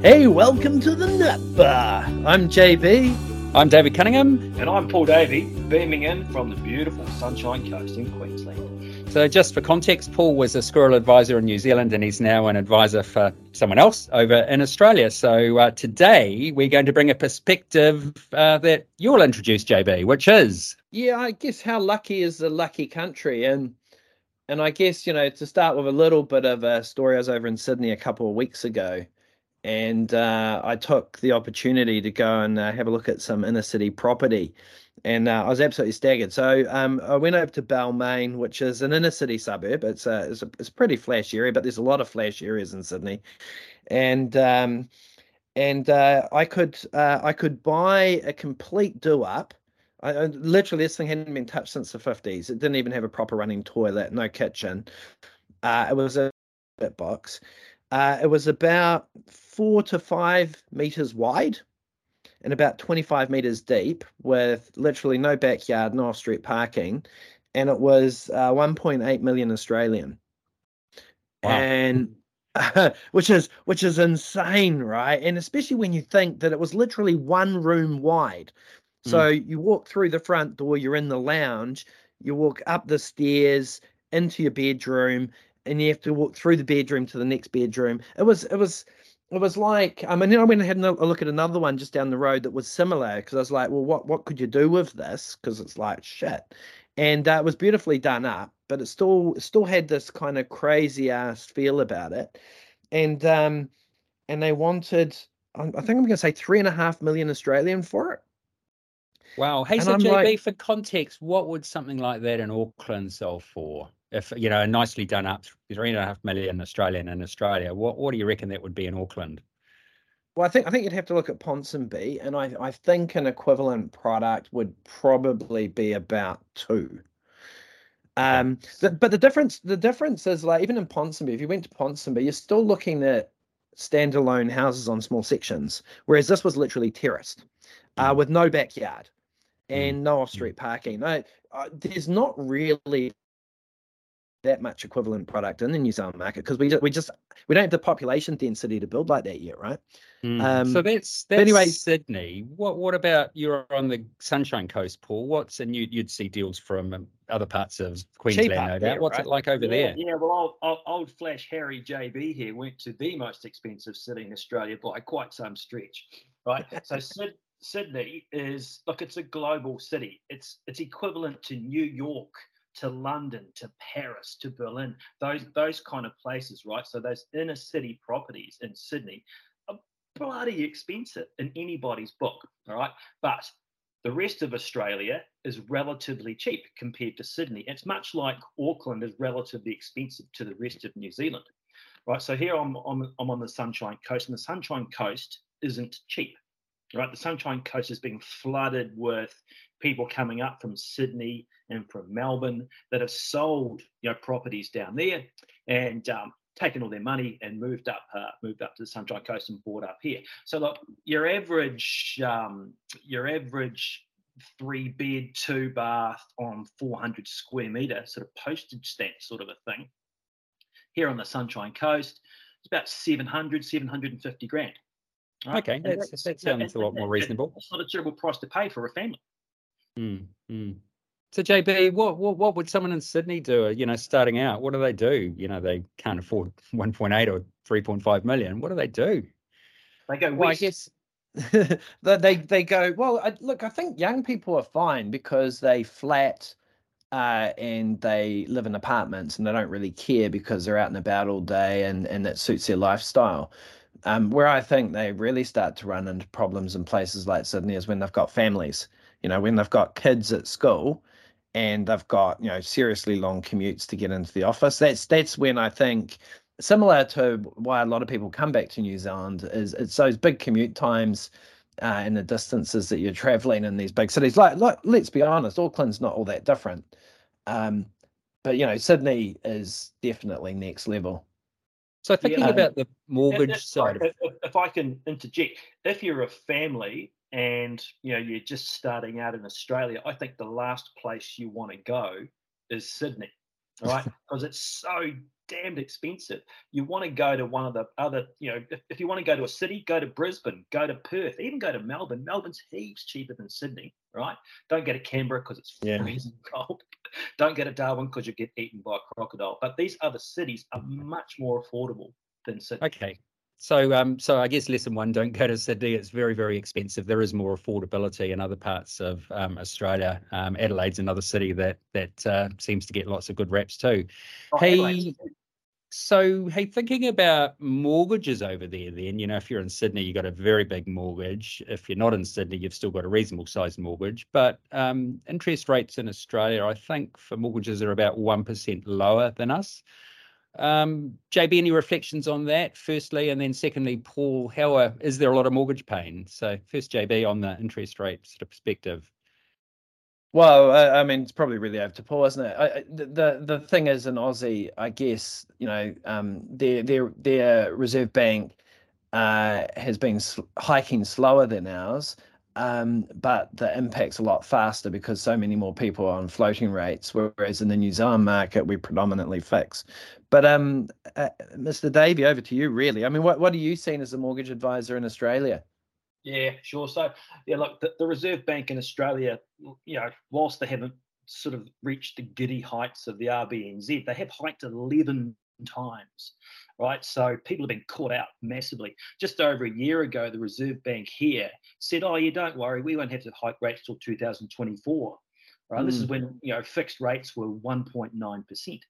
Hey, welcome to the Nut Bar. I'm JB. I'm David Cunningham. And I'm Paul Davey, beaming in from the beautiful Sunshine Coast in Queensland. So, just for context, Paul was a squirrel advisor in New Zealand and he's now an advisor for someone else over in Australia. So, uh, today we're going to bring a perspective uh, that you'll introduce, JB, which is. Yeah, I guess how lucky is the lucky country? And and I guess, you know, to start with a little bit of a story, I was over in Sydney a couple of weeks ago and uh, I took the opportunity to go and uh, have a look at some inner city property and uh, I was absolutely staggered. So um, I went over to Balmain, which is an inner city suburb. It's a, it's a, it's a pretty flash area, but there's a lot of flash areas in Sydney, and um, and uh, I could uh, I could buy a complete do up. I, I, literally, this thing hadn't been touched since the 50s. It didn't even have a proper running toilet, no kitchen. Uh, it was a bit box. Uh, it was about four to five meters wide and about 25 meters deep with literally no backyard, no off-street parking, and it was uh, 1.8 million Australian. Wow. And uh, which is which is insane, right? And especially when you think that it was literally one room wide. So mm. you walk through the front door, you're in the lounge, you walk up the stairs into your bedroom, and you have to walk through the bedroom to the next bedroom. It was it was it was like I mean, I went ahead and had a look at another one just down the road that was similar because I was like, well, what what could you do with this? Because it's like shit, and uh, it was beautifully done up, but it still it still had this kind of crazy ass feel about it, and um, and they wanted, I think I'm going to say three and a half million Australian for it. Wow. Hey, and so I'm JB, like, for context, what would something like that in Auckland sell for? if you know a nicely done up three and a half million Australian in Australia, what what do you reckon that would be in Auckland? Well, I think I think you'd have to look at Ponsonby, and I I think an equivalent product would probably be about two. Um, the, but the difference the difference is like even in Ponsonby, if you went to Ponsonby, you're still looking at standalone houses on small sections, whereas this was literally terraced, uh, mm. with no backyard. And no off-street mm. parking. No, uh, there's not really that much equivalent product in the New Zealand market because we just, we just we don't have the population density to build like that yet, right? Mm. Um, so that's that's anyway, Sydney. What what about you're on the Sunshine Coast, Paul? What's and you you'd see deals from um, other parts of Queensland, no doubt. Yeah, What's right? it like over yeah, there? Yeah, well, old, old, old, Flash Harry JB here went to the most expensive city in Australia by quite some stretch, right? so Sid, Sydney is look, it's a global city. It's it's equivalent to New York to London, to Paris, to Berlin, those those kind of places, right? So those inner city properties in Sydney are bloody expensive in anybody's book, all right? But the rest of Australia is relatively cheap compared to Sydney. It's much like Auckland is relatively expensive to the rest of New Zealand, right? So here I'm, I'm, I'm on the Sunshine Coast, and the Sunshine Coast isn't cheap, right? The Sunshine Coast is being flooded with people coming up from Sydney and from Melbourne that have sold you know properties down there and um, taken all their money and moved up uh, moved up to the Sunshine Coast and bought up here. So look, your average um, your average three bed two bath on 400 square meter sort of postage stamp sort of a thing here on the Sunshine Coast it's about 700 750 grand? Okay that's, that sounds a lot more reasonable it's not a terrible price to pay for a family Mm, mm. So JB, what, what what would someone in Sydney do? You know, starting out, what do they do? You know, they can't afford 1.8 or 3.5 million. What do they do? They go well, I guess they they go well. I, look, I think young people are fine because they flat uh, and they live in apartments and they don't really care because they're out and about all day and and that suits their lifestyle. Um, where I think they really start to run into problems in places like Sydney is when they've got families you know, when they've got kids at school and they've got, you know, seriously long commutes to get into the office, that's that's when I think similar to why a lot of people come back to New Zealand is it's those big commute times uh, and the distances that you're traveling in these big cities. Like, like let's be honest, Auckland's not all that different. Um, but you know, Sydney is definitely next level. So thinking yeah, about the mortgage side, if, if I can interject, if you're a family and you know you're just starting out in Australia, I think the last place you want to go is Sydney. right? because it's so damned expensive. You want to go to one of the other, you know, if, if, you want to go to a city, go to Brisbane, go to Perth, even go to Melbourne. Melbourne's heaps cheaper than Sydney, right? Don't go to Canberra because it's yeah. freezing cold. Don't get a Darwin because you get eaten by a crocodile. But these other cities are much more affordable than Sydney. Okay. So, um, so I guess lesson one: don't go to Sydney. It's very, very expensive. There is more affordability in other parts of um, Australia. Um, Adelaide's another city that that uh, seems to get lots of good raps too. Oh, hey, Adelaide. So hey, thinking about mortgages over there, then you know, if you're in Sydney, you've got a very big mortgage. If you're not in Sydney, you've still got a reasonable sized mortgage. But um, interest rates in Australia, I think, for mortgages are about one percent lower than us. Um, JB, any reflections on that, firstly, and then secondly, Paul, how are, is there a lot of mortgage pain? So first, JB, on the interest rate sort of perspective. Well, I, I mean, it's probably really over to Paul, isn't it? I, the the thing is, in Aussie, I guess you know, um, their their their Reserve Bank uh, has been sl- hiking slower than ours, um, but the impact's a lot faster because so many more people are on floating rates, whereas in the New Zealand market we predominantly fix. But um, uh, Mr. Davey, over to you. Really, I mean, what what are you seeing as a mortgage advisor in Australia? Yeah, sure. So yeah, look, the, the Reserve Bank in Australia, you know, whilst they haven't sort of reached the giddy heights of the RBNZ, they have hiked eleven times right? So people have been caught out massively. Just over a year ago, the Reserve Bank here said, "Oh, you don't worry, we won't have to hike rates till 2024." Right? Mm. This is hmm. when you know fixed rates were 1.9 percent.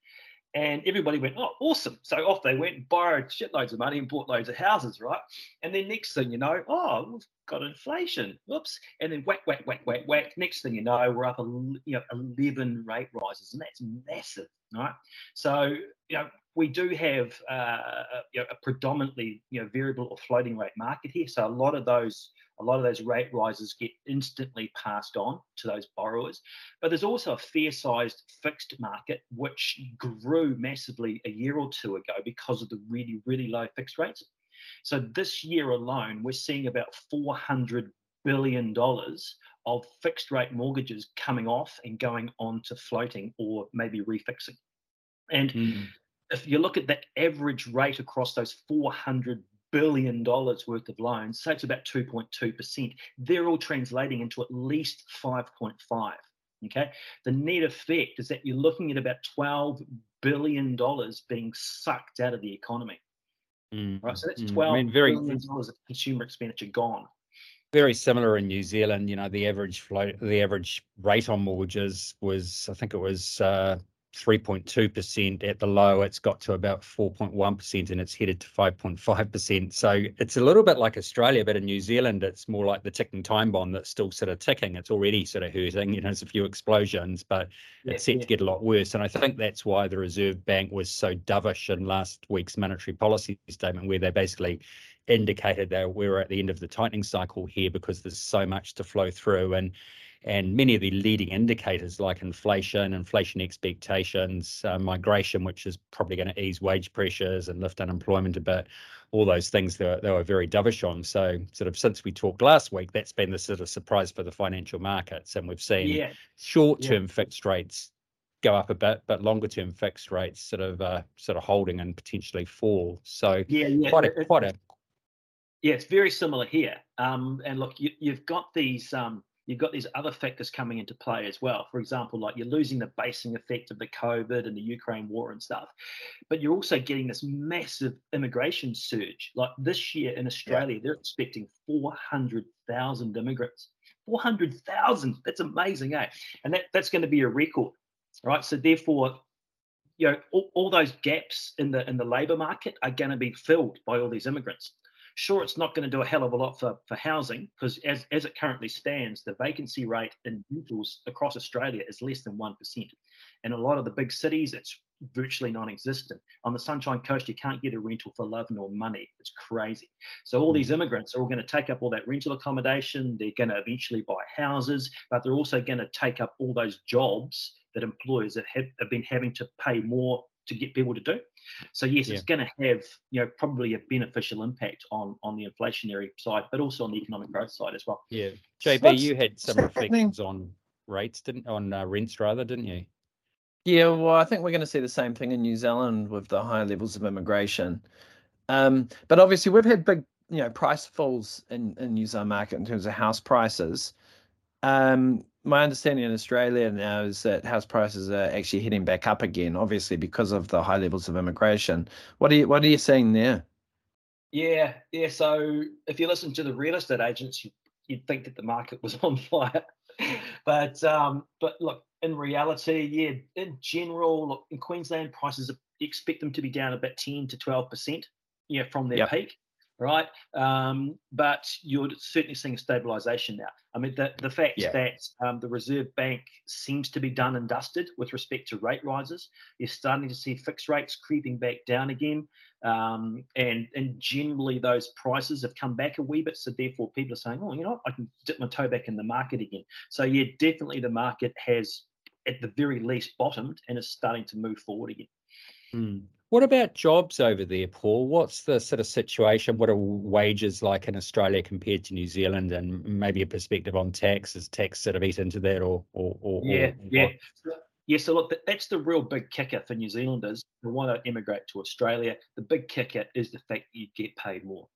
And everybody went, oh, awesome. So off they went, borrowed shitloads of money and bought loads of houses, right? And then next thing you know, oh, we've got inflation. Whoops. And then whack, whack, whack, whack, whack. Next thing you know, we're up, you know, 11 rate rises, and that's massive, right? So, you know, we do have uh, you know, a predominantly you know variable or floating rate market here. So a lot of those a lot of those rate rises get instantly passed on to those borrowers. But there's also a fair sized fixed market which grew massively a year or two ago because of the really, really low fixed rates. So this year alone, we're seeing about $400 billion of fixed rate mortgages coming off and going on to floating or maybe refixing. And mm if you look at the average rate across those 400 billion dollars worth of loans, say it's about 2.2%, they're all translating into at least 5.5. Okay. The net effect is that you're looking at about 12 billion dollars being sucked out of the economy. Mm, right. So that's mm, 12 I mean, very, billion dollars of consumer expenditure gone. Very similar in New Zealand. You know, the average float, the average rate on mortgages was, I think it was uh, 3.2% at the low it's got to about 4.1% and it's headed to 5.5% so it's a little bit like australia but in new zealand it's more like the ticking time bomb that's still sort of ticking. It's already sort of hurting you know there's a few explosions but yeah, it's set yeah. to get a lot worse. And i think that's why the reserve bank was so dovish in last week's monetary policy statement where they basically indicated that we were at the end of the tightening cycle here because there's so much to flow through. And and many of the leading indicators like inflation, inflation expectations, uh, migration, which is probably going to ease wage pressures and lift unemployment a bit, all those things they were, they were very dovish on. So, sort of since we talked last week, that's been the sort of surprise for the financial markets, and we've seen yeah. short-term yeah. fixed rates go up a bit, but longer term fixed rates sort of uh, sort of holding and potentially fall. So yeah, yeah. quite a quite a yeah, it's very similar here. Um, and look, you, have got these um, you've got these other factors coming into play as well. For example, like you're losing the basing effect of the COVID and the Ukraine war and stuff, but you're also getting this massive immigration surge. Like this year in Australia, yeah. they're expecting 400,000 immigrants. 400,000. That's amazing, eh? And that, that's going to be a record, right? So therefore, you know, all, all those gaps in the in the labour market are going to be filled by all these immigrants. Sure, it's not going to do a hell of a lot for, for housing because as, as it currently stands, the vacancy rate in rentals across Australia is less than 1%. In a lot of the big cities, it's virtually non-existent. On the Sunshine Coast, you can't get a rental for love nor money. It's crazy. So all these hmm. immigrants are all going to take up all that rental accommodation. They're going to eventually buy houses, but they're also going to take up all those jobs that employers have, have been having to pay more to get people to do. So yes, yeah. it's going to have you know probably a beneficial impact on on the inflationary side, but also on the economic growth side as well. Yeah, JB, you had some reflections on rates, didn't on uh, rents rather, didn't you? Yeah, well, I think we're going to see the same thing in New Zealand with the high levels of immigration. Um, but obviously, we've had big, you know, price falls in in New Zealand market in terms of house prices. Um, my understanding in Australia now is that house prices are actually heading back up again, obviously because of the high levels of immigration. What are you What are you seeing there? Yeah, yeah. So if you listen to the real estate agents, you, you'd think that the market was on fire, but um, but look, in reality, yeah, in general, look, in Queensland, prices expect them to be down about ten to twelve percent, yeah, from their yep. peak right? Um, but you're certainly seeing a stabilisation now. I mean, the, the fact yeah. that um, the Reserve Bank seems to be done and dusted with respect to rate rises, you're starting to see fixed rates creeping back down again. Um, and, and generally, those prices have come back a wee bit. So, therefore, people are saying, oh, you know, I can dip my toe back in the market again. So, yeah, definitely the market has, at the very least, bottomed and is starting to move forward again. Mm. What about jobs over there, Paul? What's the sort of situation? What are wages like in Australia compared to New Zealand, and maybe a perspective on tax? Is tax sort of eat into that, or or, or yeah, or yeah, yeah. So look, that's the real big kicker for New Zealanders who want to immigrate to Australia. The big kicker is the fact you get paid more.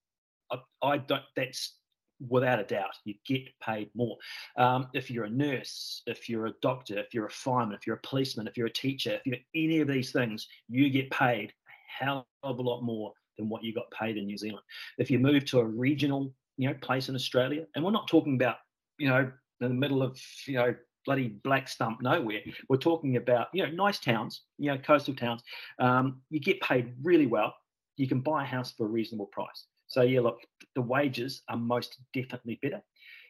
I, I don't. That's without a doubt, you get paid more. Um, if you're a nurse, if you're a doctor, if you're a fireman, if you're a policeman, if you're a teacher, if you're any of these things, you get paid a hell of a lot more than what you got paid in New Zealand. If you move to a regional, you know, place in Australia, and we're not talking about, you know, in the middle of, you know, bloody black stump nowhere. We're talking about, you know, nice towns, you know, coastal towns. Um, you get paid really well. You can buy a house for a reasonable price. So yeah, look, the wages are most definitely better.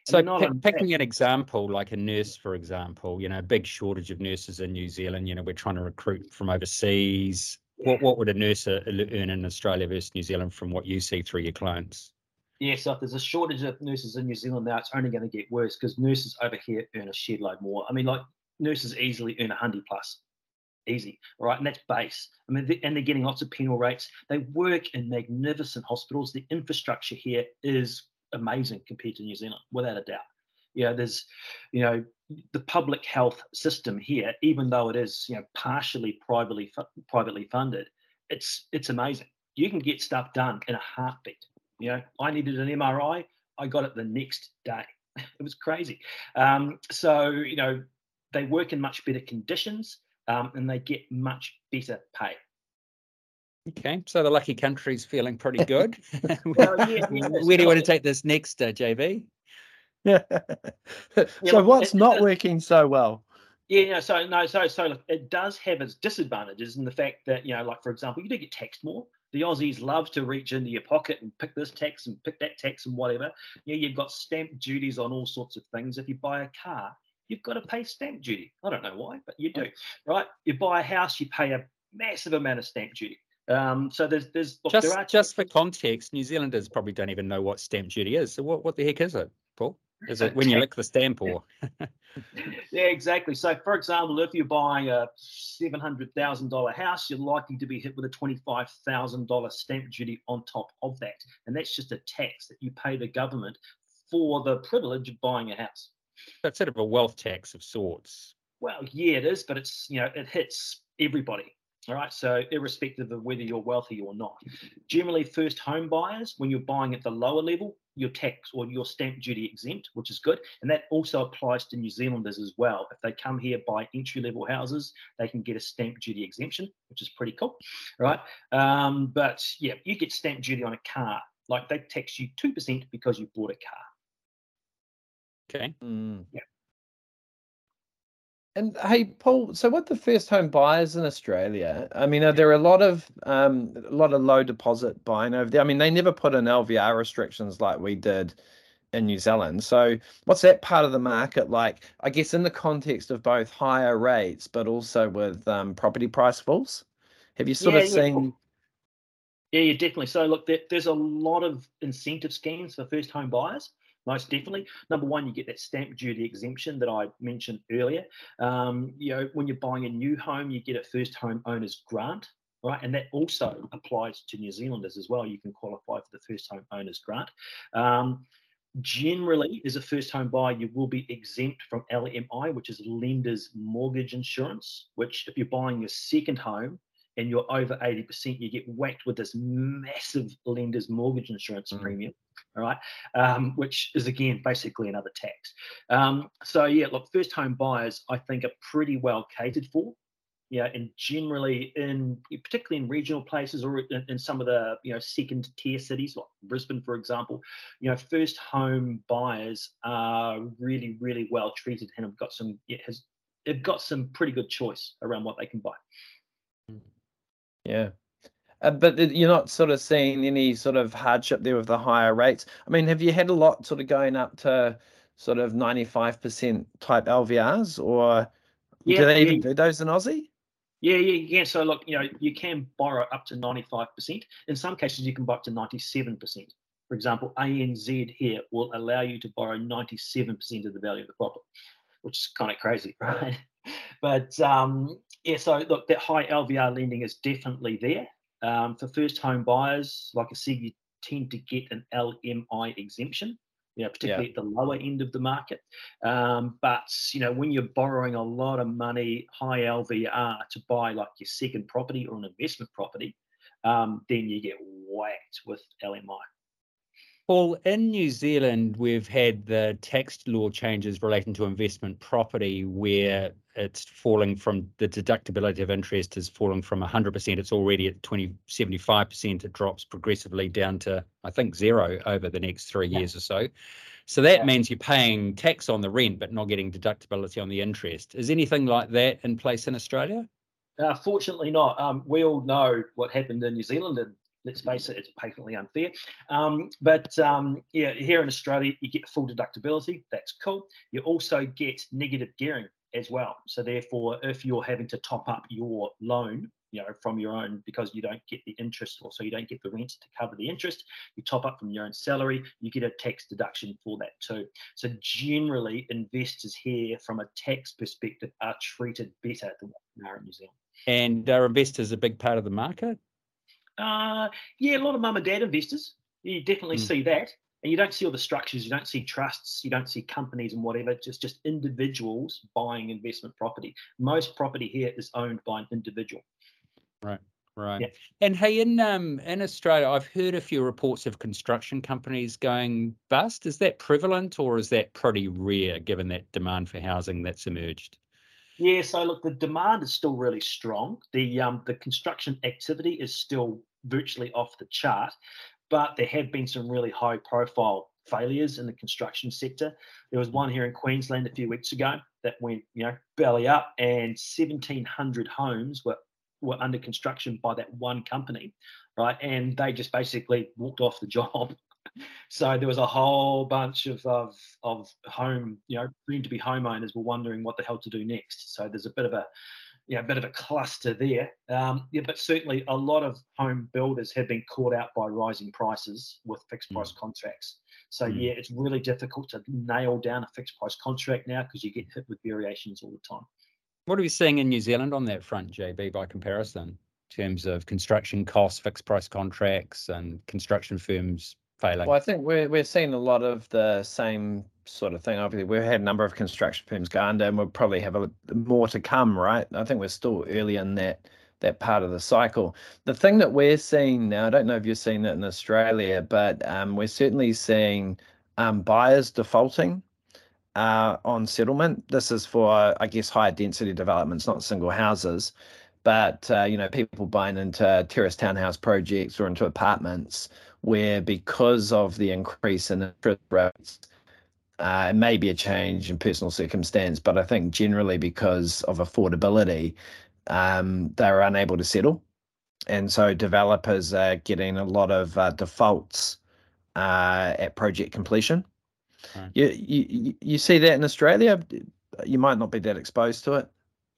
So p- picking an example, like a nurse, for example, you know, big shortage of nurses in New Zealand. You know, we're trying to recruit from overseas. What what would a nurse uh, earn in Australia versus New Zealand from what you see through your clients? Yeah, so if there's a shortage of nurses in New Zealand now, it's only going to get worse because nurses over here earn a shed load more. I mean, like nurses easily earn a hundred plus easy, right? And that's base. I mean, and they're getting lots of penal rates. They work in magnificent hospitals. The infrastructure here is amazing compared to New Zealand, without a doubt. You know, there's, you know, the public health system here, even though it is, you know, partially privately privately funded, it's it's amazing. You can get stuff done in a heartbeat. You know, I needed an MRI, I got it the next day. it was crazy. Um, so you know, they work in much better conditions um, and they get much better pay. Okay, so the lucky country's feeling pretty good. well, yeah, yeah, Where do you want to take this next, uh, JB? Yeah. so what's not working so well? Yeah, so no, so so look, it does have its disadvantages in the fact that you know, like for example, you do get taxed more. The Aussies love to reach into your pocket and pick this tax and pick that tax and whatever. Yeah, you've got stamp duties on all sorts of things. If you buy a car, you've got to pay stamp duty. I don't know why, but you do, right? You buy a house, you pay a massive amount of stamp duty. Um, so there's there's look, just there just for context, New Zealanders probably don't even know what stamp duty is. So what what the heck is it, Paul? Is it when you lick the stamp or? yeah, exactly. So, for example, if you're buying a seven hundred thousand dollar house, you're likely to be hit with a twenty five thousand dollar stamp duty on top of that, and that's just a tax that you pay the government for the privilege of buying a house. That's sort of a wealth tax of sorts. Well, yeah, it is, but it's you know it hits everybody. All right, so irrespective of whether you're wealthy or not. Generally, first home buyers, when you're buying at the lower level, your tax or your stamp duty exempt, which is good. And that also applies to New Zealanders as well. If they come here buy entry level houses, they can get a stamp duty exemption, which is pretty cool. Right. Um, but yeah, you get stamp duty on a car. Like they tax you 2% because you bought a car. Okay. Mm. Yeah. And hey, Paul. So, what the first home buyers in Australia? I mean, are there a lot of um, a lot of low deposit buying over there? I mean, they never put in LVR restrictions like we did in New Zealand. So, what's that part of the market like? I guess in the context of both higher rates, but also with um, property price falls. Have you sort yeah, of seen? Yeah, yeah, definitely. So, look, there, there's a lot of incentive schemes for first home buyers most definitely. Number one, you get that stamp duty exemption that I mentioned earlier. Um, you know, when you're buying a new home, you get a first home owners grant, right? And that also applies to New Zealanders as well. You can qualify for the first home owners grant. Um, Generally, as a first home buyer, you will be exempt from LMI, which is lender's mortgage insurance, which, if you're buying your second home and you're over 80%, you get whacked with this massive lender's mortgage insurance mm. premium, all right, um, which is again basically another tax. Um, so, yeah, look, first home buyers, I think, are pretty well catered for you know, and generally in particularly in regional places or in, in, some of the you know second tier cities like Brisbane, for example, you know, first home buyers are really really well treated and have got some it has they've got some pretty good choice around what they can buy. Yeah. Uh, but you're not sort of seeing any sort of hardship there with the higher rates. I mean, have you had a lot sort of going up to sort of 95% type LVRs or yeah, do they even do those in Aussie? Yeah, yeah, yeah. So look, you know, you can borrow up to 95%. In some cases, you can borrow up to 97%. For example, ANZ here will allow you to borrow 97% of the value of the property, which is kind of crazy, right? but um, yeah, so look, that high LVR lending is definitely there. Um, for first home buyers, like I said, you tend to get an LMI exemption you know, particularly yeah. at the lower end of the market. Um, but you know, when you're borrowing a lot of money, high LVR to buy like your second property or an investment property, um, then you get whacked with LMI. Paul, in New Zealand, we've had the tax law changes relating to investment property where it's falling from the deductibility of interest is falling from 100%. It's already at 20, 75%. It drops progressively down to, I think, zero over the next three yeah. years or so. So that yeah. means you're paying tax on the rent, but not getting deductibility on the interest. Is anything like that in place in Australia? Uh, fortunately, not. Um, we all know what happened in New Zealand and let's face it, it's patently unfair. Um, but um, yeah, here in Australia, you get full deductibility. That's cool. You also get negative gearing as well. So therefore, if you're having to top up your loan, you know, from your own because you don't get the interest or so you don't get the rent to cover the interest, you top up from your own salary, you get a tax deduction for that too. So generally, investors here from a tax perspective are treated better than what they are in New Zealand. And are investors are a big part of the market? Uh, yeah, a lot of mum and dad investors. You definitely mm. see that. And you don't see all the structures, you don't see trusts, you don't see companies and whatever, just just individuals buying investment property. Most property here is owned by an individual. Right. Right. Yeah. And hey, in um in Australia, I've heard a few reports of construction companies going bust. Is that prevalent or is that pretty rare given that demand for housing that's emerged? Yeah, so look, the demand is still really strong. The um, the construction activity is still virtually off the chart, but there have been some really high profile failures in the construction sector. There was one here in Queensland a few weeks ago that went, you know, belly up, and 1,700 homes were were under construction by that one company, right? And they just basically walked off the job so there was a whole bunch of, of of home, you know, soon to be homeowners were wondering what the hell to do next. So there's a bit of a you know, a bit of a cluster there. Um, yeah, but certainly a lot of home builders have been caught out by rising prices with fixed hmm. price mm. contracts. So mm. yeah, it's really difficult to nail down a fixed price contract now because you get hit with variations all the time. What are we seeing in New Zealand on that front, JB, by comparison, in terms of construction costs, fixed price contracts, and construction firms failing? Well, I think we're we're seeing a lot of the same sort of thing. Obviously, we've had a number of construction firms go under, and we'll probably have a, more to come. Right? I think we're still early in that that part of the cycle. The thing that we're seeing now, I don't know if you're seeing it in Australia, but um, we're certainly seeing um, buyers defaulting uh, on settlement. This is for, I guess, higher density developments, not single houses, but uh, you know, people buying into terrace townhouse projects or into apartments where because of the increase in interest rates, uh, it may be a change in personal circumstance, but I think generally because of affordability, um, they're unable to settle. And so developers are getting a lot of uh, defaults uh, at project completion. Right. You, you you see that in Australia? You might not be that exposed to it.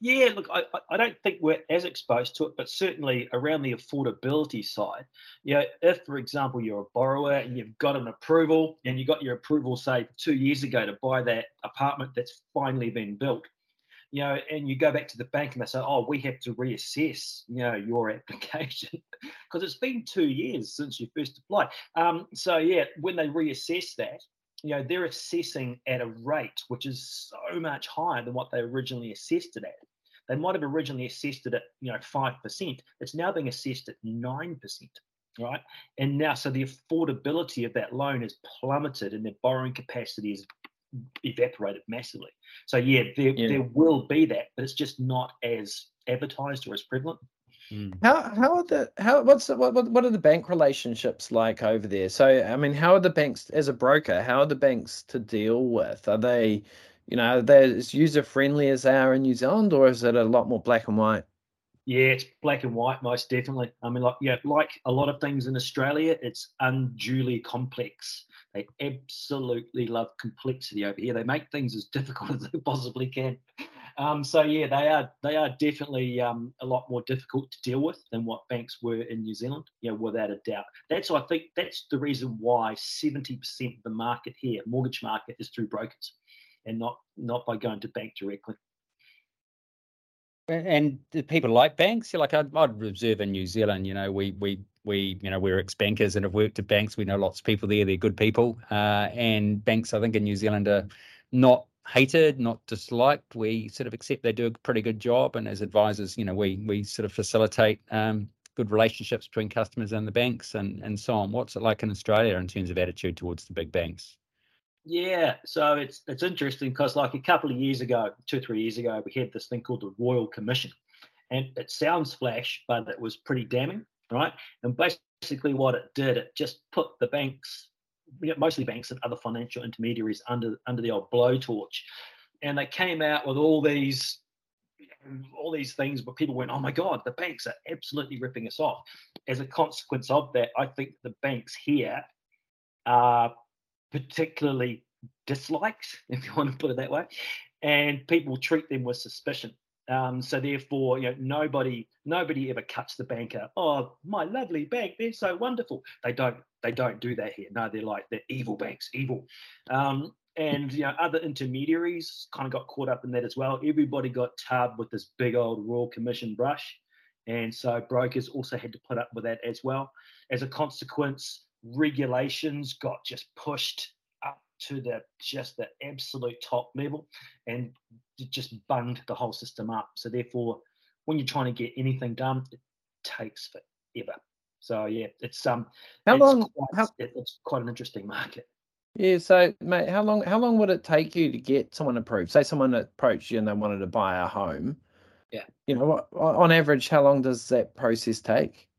Yeah, look, I, I don't think we're as exposed to it, but certainly around the affordability side, you know, if, for example, you're a borrower and you've got an approval and you got your approval, say, two years ago to buy that apartment that's finally been built, you know, and you go back to the bank and they say, oh, we have to reassess, you know, your application because it's been two years since you first applied. Um, so, yeah, when they reassess that, you know, they're assessing at a rate which is so much higher than what they originally assessed it at. They might have originally assessed it at, you know, 5%. It's now being assessed at 9%, right? And now, so the affordability of that loan has plummeted and their borrowing capacity has evaporated massively. So, yeah, there, yeah. there will be that, but it's just not as advertised or as prevalent. Mm. How how are the how what's the, what what are the bank relationships like over there? So I mean, how are the banks as a broker? How are the banks to deal with? Are they, you know, they're as user friendly as they are in New Zealand, or is it a lot more black and white? Yeah, it's black and white, most definitely. I mean, like yeah, like a lot of things in Australia, it's unduly complex. They absolutely love complexity over here. They make things as difficult as they possibly can. Um, so yeah, they are they are definitely um, a lot more difficult to deal with than what banks were in New Zealand. Yeah, without a doubt. That's I think that's the reason why seventy percent of the market here, mortgage market, is through brokers, and not not by going to bank directly. And people like banks? Like I'd, I'd observe in New Zealand, you know, we we we you know we're ex bankers and have worked at banks. We know lots of people there. They're good people, uh, and banks I think in New Zealand are not hated, not disliked. We sort of accept they do a pretty good job, and as advisors, you know, we we sort of facilitate um, good relationships between customers and the banks, and and so on. What's it like in Australia in terms of attitude towards the big banks? Yeah, so it's it's interesting because like a couple of years ago, two or three years ago, we had this thing called the Royal Commission, and it sounds flash, but it was pretty damning, right? And basically, what it did, it just put the banks mostly banks and other financial intermediaries under under the old blowtorch, and they came out with all these all these things but people went oh my god the banks are absolutely ripping us off as a consequence of that i think the banks here are particularly disliked if you want to put it that way and people treat them with suspicion um, so therefore, you know, nobody nobody ever cuts the banker. Oh, my lovely bank, they're so wonderful. They don't they don't do that here. No, they're like they're evil banks, evil. Um, and you know, other intermediaries kind of got caught up in that as well. Everybody got tubbed with this big old Royal Commission brush, and so brokers also had to put up with that as well. As a consequence, regulations got just pushed up to the just the absolute top level and just bunged the whole system up. So therefore, when you're trying to get anything done, it takes forever. So yeah, it's um how it's long quite, how, it's quite an interesting market. Yeah, so mate, how long how long would it take you to get someone approved? Say someone approached you and they wanted to buy a home. Yeah. You know, what on average, how long does that process take?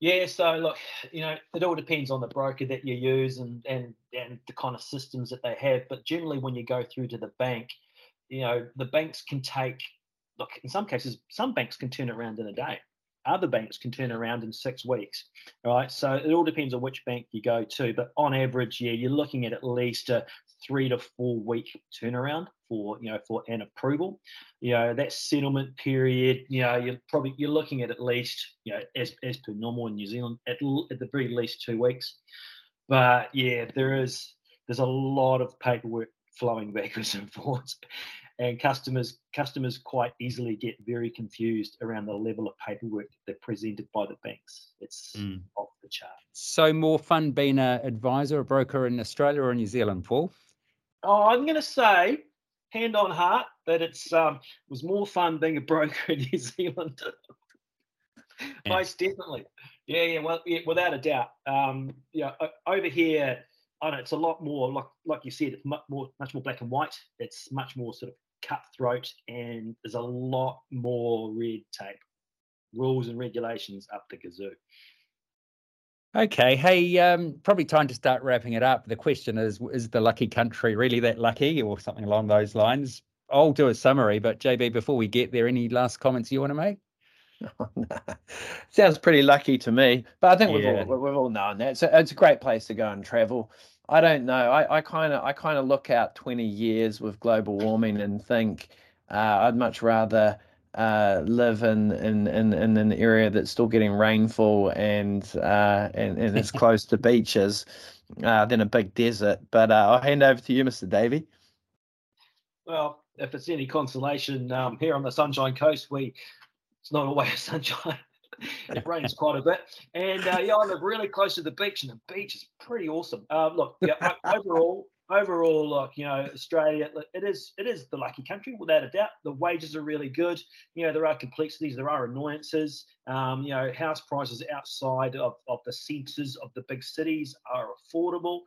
Yeah, so look, you know, it all depends on the broker that you use and and and the kind of systems that they have. But generally, when you go through to the bank, you know, the banks can take. Look, in some cases, some banks can turn around in a day. Other banks can turn around in six weeks, right? So it all depends on which bank you go to. But on average, yeah, you're looking at at least a three to four week turnaround for you know for an approval. You know that settlement period. You know you're probably you're looking at at least you know as as per normal in New Zealand at at the very least two weeks. But yeah, there is there's a lot of paperwork flowing backwards and forwards and customers customers quite easily get very confused around the level of paperwork they're presented by the banks. It's mm. off the chart. So more fun being an advisor, a broker in Australia or New Zealand, Paul? Oh, I'm going to say, hand on heart, that it's um, it was more fun being a broker in New Zealand. yeah. Most definitely. Yeah, yeah, well, yeah, without a doubt. Um, yeah, over here, I know it's a lot more like like you said, it's much more much more black and white. It's much more sort of cutthroat, and there's a lot more red tape, rules and regulations up the kazoo. Okay, hey, um, probably time to start wrapping it up. The question is: Is the lucky country really that lucky, or something along those lines? I'll do a summary, but JB, before we get there, any last comments you want to make? Oh, Sounds pretty lucky to me, but I think yeah. we've all we've all known that. So it's a great place to go and travel. I don't know. I kind of I kind of look out twenty years with global warming and think uh, I'd much rather uh, live in, in in in an area that's still getting rainfall and uh, and and is close to beaches uh, than a big desert. But uh, I'll hand over to you, Mr. Davey. Well, if it's any consolation, um, here on the Sunshine Coast, we it's not always sunshine. it rains quite a bit. And uh, yeah, I live really close to the beach, and the beach is pretty awesome. Uh, look, yeah, overall, overall, like you know, Australia, it is it is the lucky country without a doubt. The wages are really good. You know, there are complexities, there are annoyances. Um, you know, house prices outside of, of the centres of the big cities are affordable.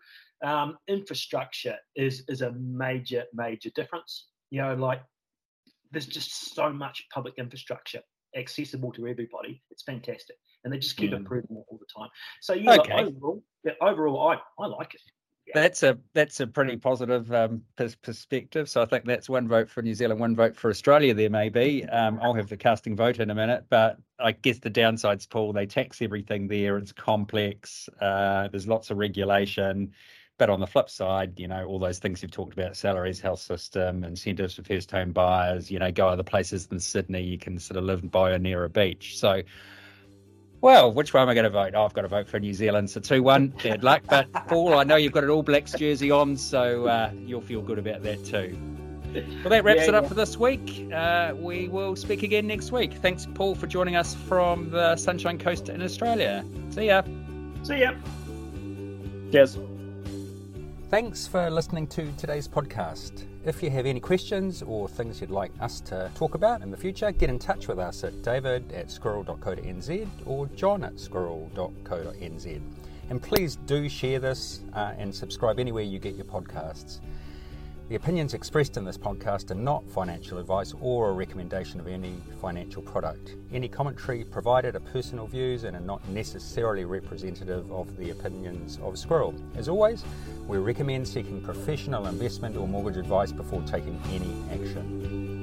Um, infrastructure is is a major major difference. You know, like there's just so much public infrastructure accessible to everybody. It's fantastic, and they just keep mm. improving it all the time. So yeah, okay. like overall, yeah, overall, I I like it. That's a that's a pretty positive um, perspective. So I think that's one vote for New Zealand, one vote for Australia. There maybe um, I'll have the casting vote in a minute, but I guess the downsides, Paul, they tax everything there. It's complex. Uh, there's lots of regulation. But on the flip side, you know, all those things you've talked about, salaries, health system, incentives for first home buyers, you know, go other places than Sydney, you can sort of live by or near a beach. So well, which way am I going to vote? Oh, I've got to vote for New Zealand. So 2 1, bad luck. But Paul, I know you've got an All Blacks jersey on, so uh, you'll feel good about that too. Well, that wraps yeah, it up yeah. for this week. Uh, we will speak again next week. Thanks, Paul, for joining us from the Sunshine Coast in Australia. See ya. See ya. Cheers. Thanks for listening to today's podcast. If you have any questions or things you'd like us to talk about in the future, get in touch with us at david at squirrel.co.nz or john at squirrel.co.nz. And please do share this uh, and subscribe anywhere you get your podcasts. The opinions expressed in this podcast are not financial advice or a recommendation of any financial product. Any commentary provided are personal views and are not necessarily representative of the opinions of Squirrel. As always, we recommend seeking professional investment or mortgage advice before taking any action.